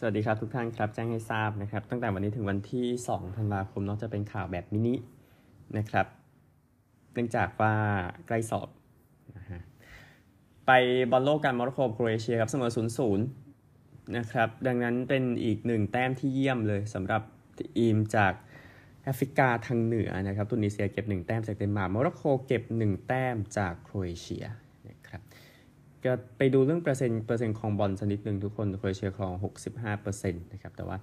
สวัสดีครับทุกท่านครับแจ้งให้ทราบนะครับ ตั้งแต่วันนี้ถึงวันที่2ธันวาคมเนาะจะเป็นข่าวแบบมินินะครับ เนื่องจากว่าใกล้สอบนะฮะไปบอลโลกกันโมร็อกโกโครเอเชียครับเสมอ0 0นย์นะครับ ดังนั้นเป็นอีกหนึ่งแต้มที่เยี่ยมเลยสำหรับทีมจากแอฟริกาทางเหนือนะครับตุนิเซียเก็บ 1 แต้มจากเดนมาร์กโมร็อกโกเก็บ 1 แต้มจากโครเอเชียนะครับ ก็ไปดูเรื่องเปอร์เซ็นต์เปอร์เซ็นต์ของบอลสักนิดหนึ่งทุกคนโครเอเชียครอง 65%นะครับ แต่ว่า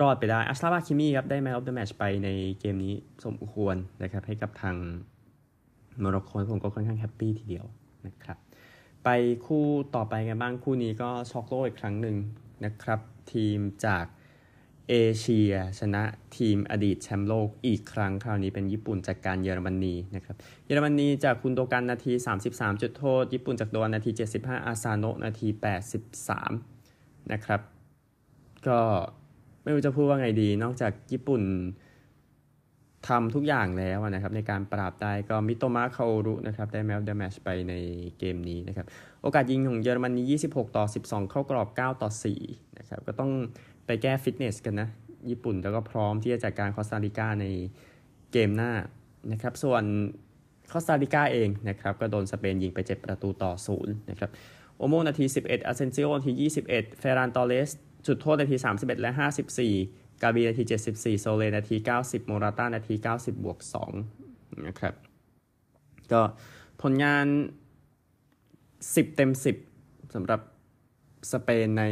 รอดไปได้อัชราฟฮาคิมีครับ ได้ man of the match ไปในเกมนี้สมควรนะครับ ให้กับทางโมร็อกโกผมก็ค่อนข้าง happy ทีเดียวนะครับ ไปคู่ต่อไปกันบ้างคู่นี้ก็ช็อกโลกอีกครั้งหนึ่งนะครับ ทีมจาก เอเชีย ชนะทีมอดีตแชมป์โลกอีกครั้งคราวนี้เป็นญี่ปุ่นจากการเยอรมนีนะครับเยอรมนีจากกุนโดกันนาที 33 จุดโทษ ญี่ปุ่นจากโดอันนาที 75 อาซาโนะนาที 83 นะครับ ก็ไม่รู้จะพูดว่าไงดี นอกจากญี่ปุ่นทำทุกอย่างแล้วนะครับ ในการปราบได้ก็มิโตมะคาโอรุนะครับได้ man of the match ไปในเกมนี้นะครับ โอกาสยิงของเยอรมนี 26 ต่อ 12 เข้ากรอบ 9 ต่อ 4 นะครับ ก็ต้อง ไปแก้ฟิตเนสกันนะ ญี่ปุ่นแล้วก็พร้อมที่จะจัดการคอสตาริกาในเกมหน้านะครับ ส่วนคอสตาริกาเองนะครับ ก็โดนสเปนยิงไป 7 ประตูต่อ0นะครับโอโมนาที 11อาเซนซิโอนาที 21 เฟรานตอเลส จุดโทษนาที 31 และ 54 กาบีนาที 74 โซเลนาที 90 โมราต้านาที 90 บวก2นะครับ ก็ผลงาน 10 เต็ม 10สำหรับ สเปนใน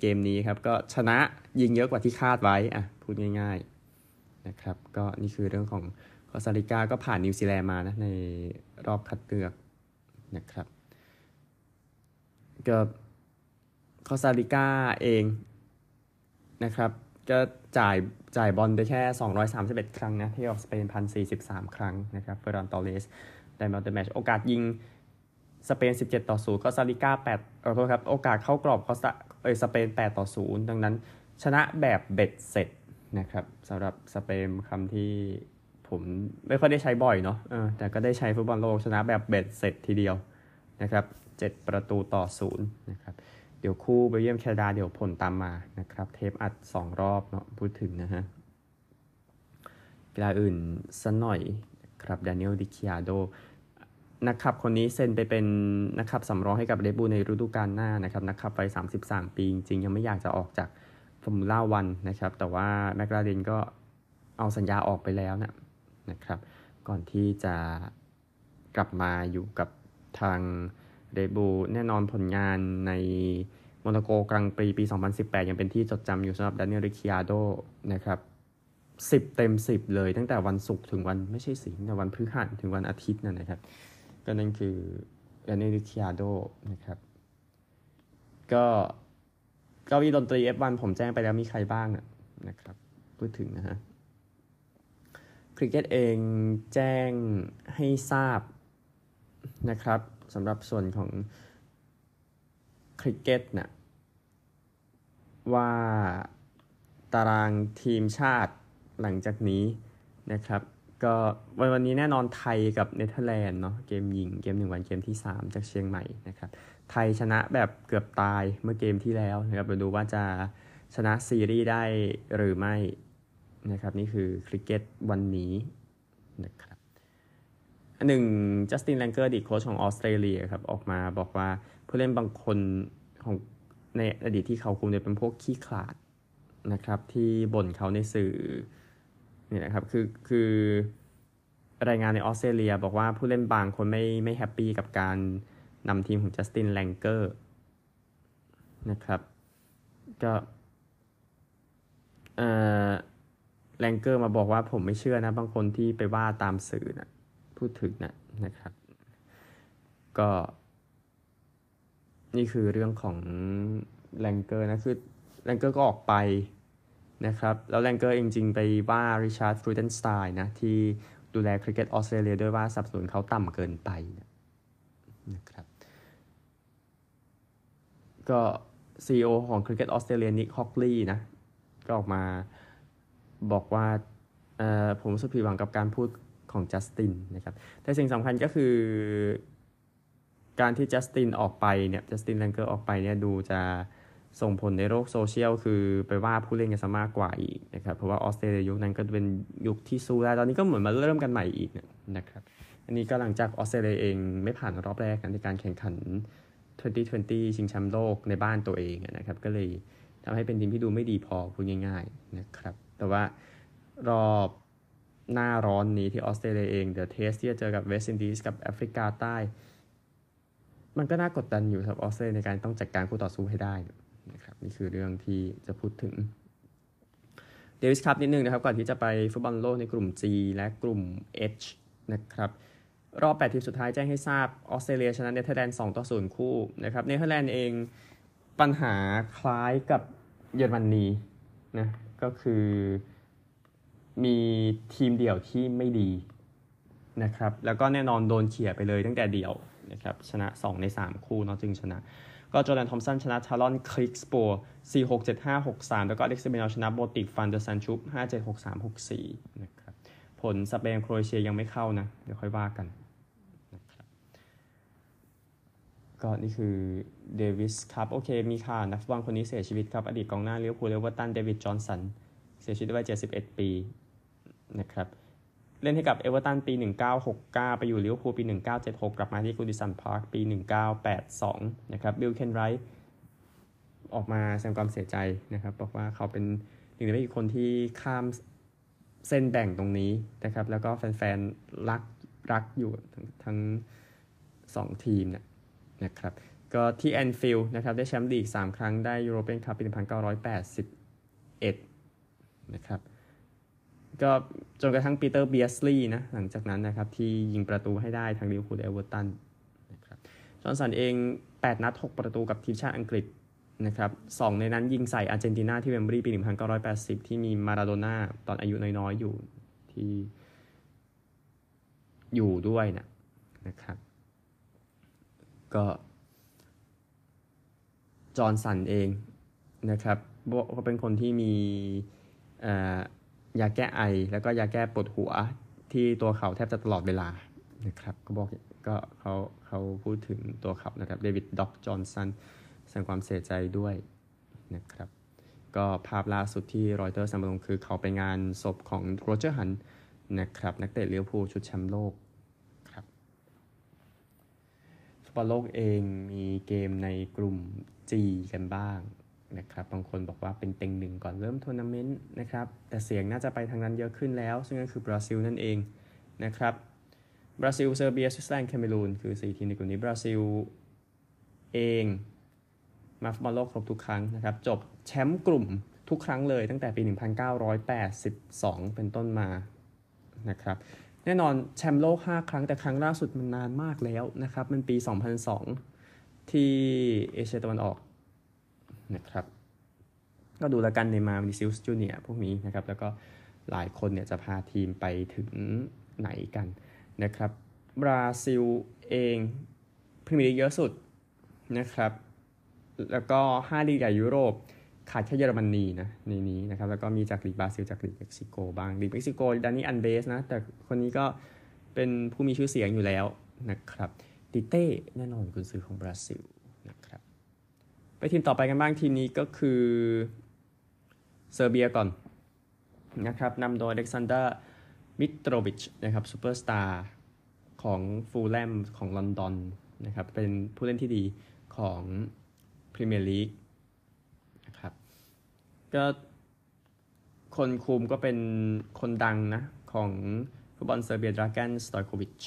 เกมนี้ครับ ก็ชนะยิงเยอะกว่าที่คาดไว้อะพูดง่ายๆนะครับก็นี่คือเรื่องของคอสตาริกาก็ผ่านนิวซีแลนด์มานะในรอบคัดเลือกนะครับก็คอสตาริกาเองนะครับก็จ่ายจ่ายบอลไปแค่ 231 ครั้งนะที่ออกสเปน 1,043 ครั้งนะครับเฟร์รานตอร์เรสได้ man of the match โอกาสยิง สเปน 17 ต่อ 0 คอสตาริกา8ขอโทษครับ โอกาสเข้ากรอบคอสตาเออสเปน 8 ต่อ 0 ดังนั้นชนะแบบเบ็ดเสร็จนะครับสำหรับสเปนคำที่ผมไม่ค่อยได้ใช้บ่อยเนาะแต่ก็ได้ใช้ฟุตบอลโลกชนะแบบเบ็ดเสร็จทีเดียวนะครับ 7 ประตูต่อ 0 นะครับ เดี๋ยวคู่เบลเยียมแคนาดาเดี๋ยวผลตามมานะครับ เทปอัด 2 รอบเนาะพูดถึงนะฮะกีฬาอื่นสักหน่อยครับดานิเอลริคิอาโด นักขับคนนี้เซ็นไปเป็นนักขับสำรองให้กับเรดบูลในฤดูกาลหน้านะครับนักขับวัย 33 ปี จริงๆ ยังไม่อยากจะออกจากฟอร์มูล่าวันนะครับ แต่ว่าแมคลาเรนก็เอาสัญญาออกไปแล้วนะนะครับ ก่อนที่จะกลับมาอยู่กับทางเรดบูลแน่นอนผลงานในโมนาโกกลางปีปี 2018 ยังเป็นที่จดจำอยู่สำหรับดานิเอลริคิอาโดนะครับ10เต็ม10เลยตั้งแต่วันศุกร์ถึงวันไม่ใช่สิงแต่วันพฤหัสถึงวันอาทิตย์นั่นนะครับ ก็นั่นคือดานิเอลิคิอาโดนะครับ ก็เก้าอี้ดนตรี F1 ผมแจ้งไปแล้วมีใครบ้างนะครับ พูดถึงนะฮะคริกเก็ตเองแจ้งให้ทราบนะครับสำหรับส่วนของคริกเก็ตนะว่าตารางทีมชาติหลังจากนี้นะครับ ก็วันวันนี้แน่นอนไทยกับเนเธอร์แลนด์เนาะเกมยิงเกมหนึ่งวันเกมที่ 3 จากเชียงใหม่นะครับไทยชนะแบบเกือบตายเมื่อเกมที่แล้วนะครับมาดูว่าจะชนะซีรีส์ได้หรือไม่นะครับนี่คือคริกเก็ตวันนี้นะครับหนึ่งจัสตินแลงเกอร์อดีตโค้ชของออสเตรเลียครับออกมาบอกว่าผู้เล่นบางคนของในอดีตที่เขาคุมเนี่ยเป็นพวกขี้ขลาดนะครับที่บ่นเขาในสื่อ นี่นะครับคือคือรายงานในออสเตรเลียบอกว่าผู้เล่นบางคนไม่ไม่ happy กับการนำทีมของจัสตินแลงเกอร์นะครับก็แลงเกอร์มาบอกว่าผมไม่เชื่อนะ บางคนที่ไปว่าตามสื่อนะพูดถึงนะนะครับ ก็ นี่คือเรื่องของแลงเกอร์นะคือแลงเกอร์ก็ออกไป นะครับ แล้วแลงเกอร์จริงๆไปว่าริชาร์ดฟรูเดนสไตน์นะที่ดูแลคริกเก็ตออสเตรเลียด้วยว่าสนับสนุนเขาต่ำเกินไปนะครับ ก็ CEO ของคริกเก็ตออสเตรเลียนิกฮอกลีย์นะ ก็ออกมาบอกว่าผมรู้สึกผิดหวังกับการพูดของจัสตินนะครับ แต่สิ่งสำคัญก็คือการที่จัสตินออกไปเนี่ย จัสตินแลงเกอร์ออกไปเนี่ยดูจะ ส่งผลในโลกโซเชียลคือไปว่าผู้เล่นกันซะมากกว่าอีกนะครับ เพราะว่าออสเตรเลียยุคนั้นก็เป็นยุคที่สู้ได้ตอนนี้ก็เหมือนมาเริ่มกันใหม่อีกนะครับ อันนี้ก็หลังจากออสเตรเลียเองไม่ผ่านรอบแรกในการแข่งขัน 2020 ชิงแชมป์โลกในบ้านตัวเองนะครับ ก็เลยทำให้เป็นทีมที่ดูไม่ดีพอพูดง่ายๆนะครับ แต่ว่ารอบหน้าร้อนนี้ที่ออสเตรเลียเอง the Test ที่จะเจอกับเวสต์อินดีสกับแอฟริกาใต้ มันก็น่ากดดันอยู่ครับออสเตรเลียในการต้องจัดการคู่ต่อสู้ให้ได้ นะครับนี่คือเรื่องที่จะพูดถึงเดวิสคัพนิดนึงนะครับก่อนที่จะไปฟุตบอลโลกในกลุ่ม G และกลุ่ม H นะครับรอบ 8 ทีมสุดท้ายแจ้งให้ทราบออสเตรเลียชนะเนเธอร์แลนด์2ต่อ0คู่นะครับเนเธอร์แลนด์เองปัญหาคล้ายกับเยอรมนีนะก็คือมีทีมเดี่ยวที่ไม่ดีนะครับแล้วก็แน่นอนโดนเขี่ยไปเลยตั้งแต่เดี่ยวนะครับชนะ 2 ใน 3 คู่เนาะจึงชนะ ก็จอร์แดนทอมสันชนะแทลลอนกรีกสปูร์4 6 7 5 6 3แล้วก็อเล็กซ์เดอมินอร์ชนะโบติกฟานเดอซันด์ชุลป์5 7 6 3 6 4นะครับผลสเปนโครเอเชียยังไม่เข้านะ เดี๋ยวค่อยว่ากันนะครับก็นี่คือเดวิสคัพครับโอเคมีข่าวนักฟุตบอลคนนี้เสียชีวิตครับ อดีตกองหน้าลิเวอร์พูลเอเวอร์ตันเดวิดจอห์นสัน เสียชีวิตวัย71 ปีนะครับ เล่นให้กับเอเวอร์ตันปี 1969 ไปอยู่ลิเวอร์พูลปี 1976 กลับมาที่กูดิสันพาร์คปี 1982 นะครับบิลเคนไรท์ออกมาแสดงความเสียใจนะครับ บอกว่าเขาเป็นหนึ่งในไม่กี่คนที่ข้ามเส้นแบ่งตรงนี้นะครับ แล้วก็แฟนๆ รักรักอยู่ทั้งทั้งสองทีมนะนะครับ ก็ที่แอนฟิลด์นะครับ ได้แชมป์ลีก 3 ครั้งได้ยูโรเปียนคัพปี 1981 นะครับ ก็จนกระทั่งปีเตอร์เบียร์ดสลีย์นะหลังจากนั้นนะครับที่ยิงประตูให้ได้ทางลิเวอร์พูลเอเวอร์ตันนะครับจอห์นสันเอง 8 นัด 6 ประตูกับทีมชาติอังกฤษนะครับสองในนั้นยิงใส่อาร์เจนตินาที่เวมบรีปี 1980 ที่มีมาราโดน่าตอนอายุน้อยๆอยู่ที่อยู่ด้วยนะนะครับก็จอห์นสันเองนะครับก็เป็นคนที่มี ยาแก้ไอ แล้วก็ยาแก้ปวดหัวที่ตัวเขาแทบจะตลอดเวลานะครับก็บอกก็เขาเขาพูดถึงตัวเขานะครับเดวิดด็อกจอห์นสันแสดงความเสียใจด้วยนะครับก็ภาพล่าสุดที่รอยเตอร์สนำลงคือเขาไปงานศพของโรเจอร์ฮันต์นะครับนักเตะลิเวอร์พูลชุดแชมป์โลกครับฟุตบอลโลกเองมีเกมในกลุ่ม G กันบ้าง นะครับบางคนบอกว่าเป็นเต็งหนึ่งก่อนเริ่มทัวร์นาเมนต์นะครับแต่เสียงน่าจะไปทางนั้นเยอะขึ้นแล้ว ซึ่งก็คือบราซิลนั่นเองนะครับบราซิลเซอร์เบียสวิตเซอร์แลนด์แคเมรูนคือ 4 ทีมในกลุ่มนี้บราซิลเองมาฟุตบอลโลกครบทุกครั้งนะครับจบแชมป์กลุ่มทุกครั้งเลยตั้งแต่ปี 1982 เป็นต้นมานะครับแน่นอนแชมป์โลก 5 ครั้งแต่ครั้งล่าสุดมันนานมากแล้วนะครับมันปี 2002 ที่เอเชียตะวันออก นะครับ ก็ดูแลกันเนย์มาร์วินิซิอุสจูเนียร์พวกนี้นะครับ แล้วก็หลายคนเนี่ยจะพาทีมไปถึงไหนกันนะครับ บราซิลเองพรีเมียร์ลีกเยอะสุดนะครับ แล้วก็5ลีกใหญ่ยุโรปขาดแค่เยอรมนีนะในนี้นะครับแล้วก็มีจากลีกบราซิลจากลีกเม็กซิโกบ้างลีกเม็กซิโกดานี่อัลเวสนะแต่คนนี้ก็เป็นผู้มีชื่อเสียงอยู่แล้วนะครับติเต้แน่นอนกุนซือของบราซิล ไปทีมต่อไปกันบ้างทีมนี้ก็คือเซอร์เบียก่อนนะครับนำโดยอเล็กซานเดอร์มิโตรวิชนะครับซูเปอร์สตาร์ของฟูลแลมของลอนดอนนะครับเป็นผู้เล่นที่ดีของพรีเมียร์ลีกนะครับก็คนคุมก็เป็นคนดังนะ ของฟุตบอลเซอร์เบียดราแกนสตอยโควิช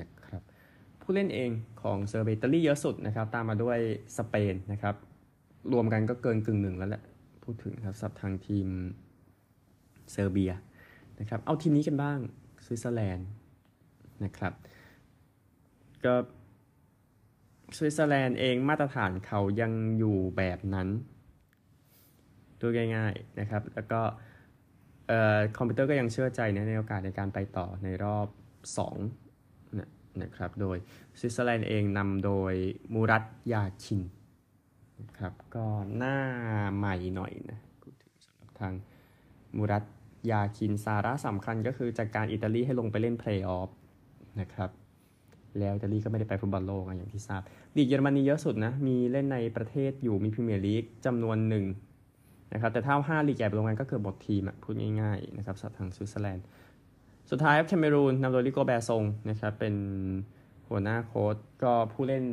นะครับผู้เล่นเองของเซอร์เบียอิตาลีเยอะสุดนะครับ ตามมาด้วยสเปนนะครับ รวมกันก็เกินกึ่งหนึ่งแล้วแหละ พูดถึงครับสำหรับทางทีมเซอร์เบียนะครับ เอาทีมนี้กันบ้างสวิตเซอร์แลนด์นะครับ ก็สวิตเซอร์แลนด์เองมาตรฐานเขายังอยู่แบบนั้นตัวง่ายๆนะครับ แล้วก็คอมพิวเตอร์ก็ยังเชื่อใจในโอกาสในการไปต่อในรอบ2นะนะครับ โดยสวิตเซอร์แลนด์เองนำโดยมูรัตยาคิน ครับ ก็หน้าใหม่หน่อยนะสำหรับทางมูรัตยาคินสาระสำคัญก็คือจากการอิตาลีให้ลงไปเล่นเพลย์ออฟนะครับ แล้วอิตาลีก็ไม่ได้ไปฟุตบอลโลกอย่างที่ทราบลีกเยอรมนีเยอะสุดนะ มีเล่นในประเทศอยู่มีพรีเมียร์ลีกจำนวนหนึ่งนะครับ แต่ถ้าห้าลีกใหญ่ไปรวมกันก็เกือบหมดทีมพูดง่ายๆนะครับสำหรับทางสวิตเซอร์แลนด์ สุดท้ายแคเมรูนนำโดยริโกแบร์ซงนะครับเป็นหัวหน้าโค้ชก็ผู้เล่น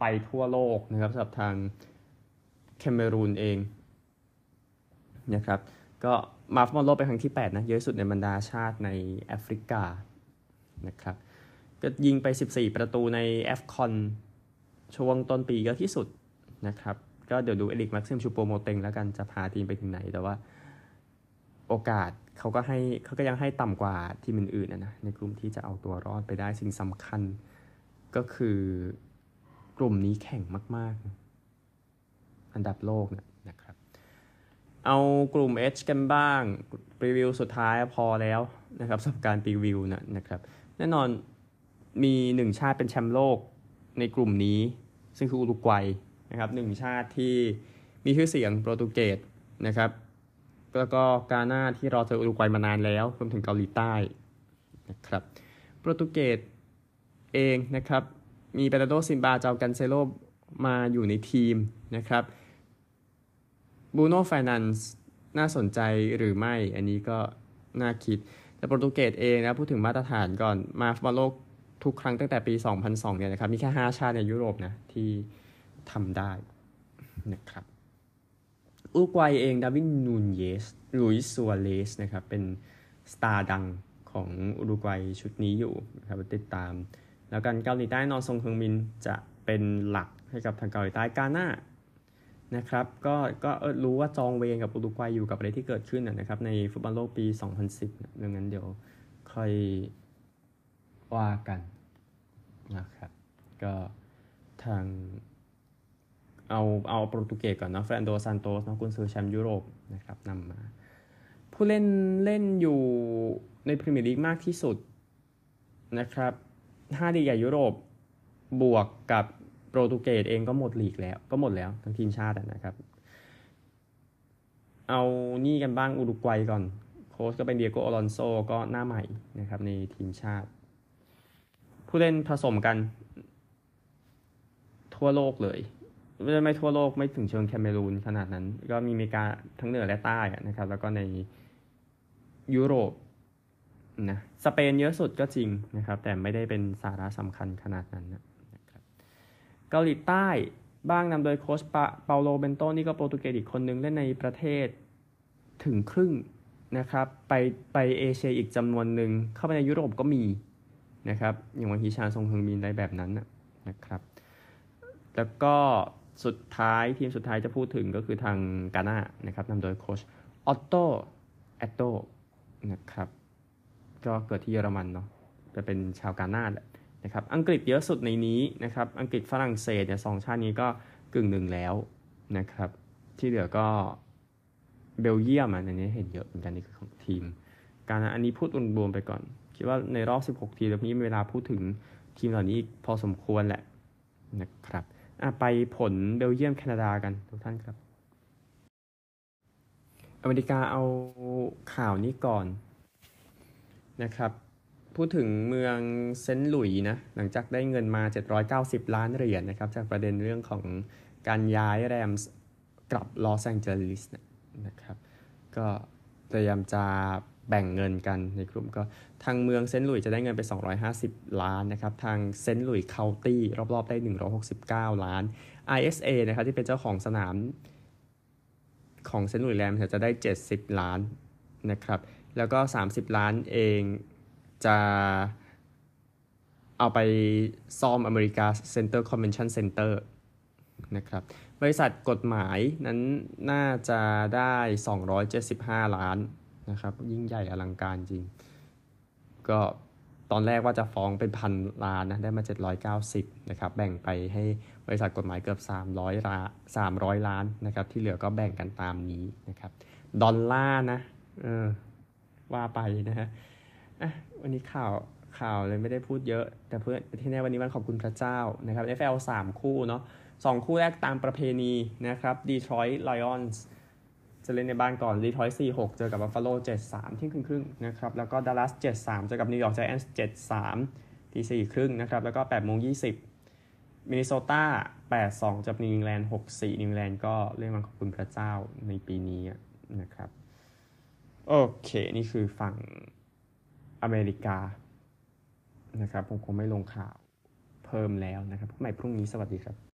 ไปทั่วโลกนะครับสำหรับทาง แคเมรูนเองนะครับก็มาฟุตบอลโลกเป็นครั้งที่ 8 นะเยอะสุดในบรรดาชาติในแอฟริกานะครับก็ยิงไป 14 ประตูใน AFCON ช่วงต้นปีก็ที่สุดนะครับก็เดี๋ยวดูเอริกมักซิมชูโปโมเต็งแล้วกันจะพาทีมไปถึงไหน แต่ว่าโอกาสเขาก็ให้เขาก็ยังให้ต่ำกว่าทีมอื่นๆนะในกลุ่มที่จะเอาตัวรอดไปได้สิ่งสำคัญก็คือกลุ่มนี้แข่งมาก ๆ อันดับโลกนะครับ เอากลุ่ม H กันบ้างรีวิวสุดท้ายพอแล้วนะครับสำหรับการรีวิวนะนะครับ แน่นอนมีหนึ่งชาติเป็นแชมป์โลกในกลุ่มนี้ ซึ่งคืออุรุกวัยนะครับหนึ่งชาติที่มีชื่อเสียงโปรตุเกสนะครับแล้วก็กาหน้าที่รอเจออุรุกวัยมานานแล้วรวมถึงเกาหลีใต้นะครับโปรตุเกสเองนะครับมีเปโดซินบาเจากันเซโลมาอยู่ในทีมนะครับ บรูโน่แฟร์นันด์สน่าสนใจหรือไม่ อันนี้ก็น่าคิด แต่โปรตุเกสเองนะพูดถึงมาตรฐานก่อนมาฟุตบอลโลกทุกครั้งตั้งแต่ปี 2002 เนี่ยนะครับ มีแค่ 5 ชาติในยุโรปนะ ที่ทำได้นะครับอุรุกวัยเองดาวินนูนเยสลุยส์ซัวเลสนะครับ เป็นสตาร์ดังของอุรุกวัยชุดนี้อยู่นะครับติดตาม แล้วกันเกาหลีใต้นอนทรงเฮงมินจะเป็นหลักให้กับทางเกาหลีใต้กาหน้า นะครับก็ก็รู้ว่าจองเวงกับอุรุกวัยอยู่กับอะไรที่เกิดขึ้นนะครับในฟุตบอลโลกปี 2010ดังนั้นเดี๋ยวค่อยว่ากันนะครับก็ทางเอาเอาโปรตุเกสก่อนนะเฟรนโดซานโตสนะกุนซือแชมป์ยุโรปนะครับนำมา ผู้เล่นเล่นอยู่ในพรีเมียร์ลีกมากที่สุดนะครับห้าดีใหญ่ยุโรปบวกกับ ปรตุเกสเองก็หมดลีกแล้ว ก็หมดแล้วทั้งทีมชาตินะครับ เอานี่กันบ้างอุรุกวัยก่อน โค้ชก็เป็นเดียโกอลอนโซก็หน้าใหม่นะครับในทีมชาติ ผู้เล่นผสมกัน ทั่วโลกเลยไม่ไม่ทั่วโลกไม่ถึงเชิงแคเมรูนขนาดนั้น ก็มีอเมริกาทั้งเหนือและใต้นะครับ แล้วก็ในยุโรปนะสเปนเยอะสุดก็จริงนะครับ แต่ไม่ได้เป็นสาระสำคัญขนาดนั้นนะ เกาหลีใต้บ้างนำโดยโค้ชปาเปาโลเบนโตนี่ก็โปรตุเกสอีกคนนึงเล่นในประเทศถึงครึ่งนะครับไปไปเอเชียอีกจำนวนหนึ่งเข้าไปในยุโรปก็มีนะครับอย่างวันฮิชาทรงเฮงมินได้แบบนั้นนะครับ แล้วก็สุดท้ายทีมสุดท้ายจะพูดถึงก็คือทางกาน่านะครับนำโดยโค้ชออตโตแอตโตนะครับก็เกิดที่เยอรมันเนาะจะเป็นชาวกาน่าแหละ นะครับอังกฤษเยอะสุดในนี้นะครับอังกฤษฝรั่งเศสเนี่ยสองชาตินี้ก็กึ่งหนึ่งแล้วนะครับที่เหลือก็เบลเยียมอันนี้เห็นเยอะเหมือนกันนี่คือของทีม การอันนี้พูดรวมไปก่อน คิดว่าในรอบ 16 ทีมแล้วพี่มีเวลาพูดถึงทีมเหล่านี้พอสมควรแหละนะครับไปผลเบลเยียมแคนาดากันทุกท่านครับ อเมริกาเอาข่าวนี้ก่อนนะครับ พูดถึงเมืองเซนต์หลุยนะหลังจากได้เงินมา 790 ล้านเหรียญนนะครับ จากประเด็นเรื่องของการย้ายแรมส์กลับลอสแองเจลิสนะครับก็เตรียมจะแบ่งเงินกันในกลุ่มก็ทางเมืองเซนต์หลุยจะได้เงินไป 250 ล้านนะครับ ทางเซนต์หลุย County รอบๆได้ 169 ล้าน ISA นะครับที่เป็นเจ้าของสนามของเซนต์หลุยแรมจะได้ 70 ล้านนะครับ แล้วก็ 30 ล้านเอง จะเอาไปซ่อม America's Center Convention Center นะครับบริษัทกฎหมายนั้นน่าจะได้ 275 ล้านนะครับยิ่งใหญ่อลังการจริง ก็ตอนแรกว่าจะฟ้องเป็นพันล้านนะได้มา 790นะครับแบ่งไปให้บริษัทกฎหมายเกือบ 300ล้าน300 ล้านนะครับที่เหลือก็แบ่งกันตามนี้นะครับดอลลาร์นะเออว่าไปนะฮะ อะวันนี้ข่าวข่าวเลยไม่ได้พูดเยอะ แต่เพื่อที่แน่วันนี้วันขอบคุณพระเจ้านะครับ FL 3 คู่เนาะสองคู่แรกตามประเพณีนะครับ Detroit Lions จะเล่นในบ้านก่อนดีทรอยต์4-6 เจอกับบัฟฟาโล7-3เที่ยงคืนครึ่งนะครับ แล้วก็ดัลลัส7-3เจอกับนิวยอร์กไจแอนท์7-3ตีสี่ครึ่งนะครับ แล้วก็แปดโมงยี่สิบมินนิโซตาแปดสองเจอกับนิวอิงแลนด์หกสี่นิวอิงแลนด์ก็เรียกวันขอบคุณพระเจ้าในปีนี้นะครับ โอเค นี่คือฝั่ง อเมริกานะครับผมคงไม่ลงข่าวเพิ่มแล้วนะครับพบใหม่พรุ่งนี้สวัสดีครับ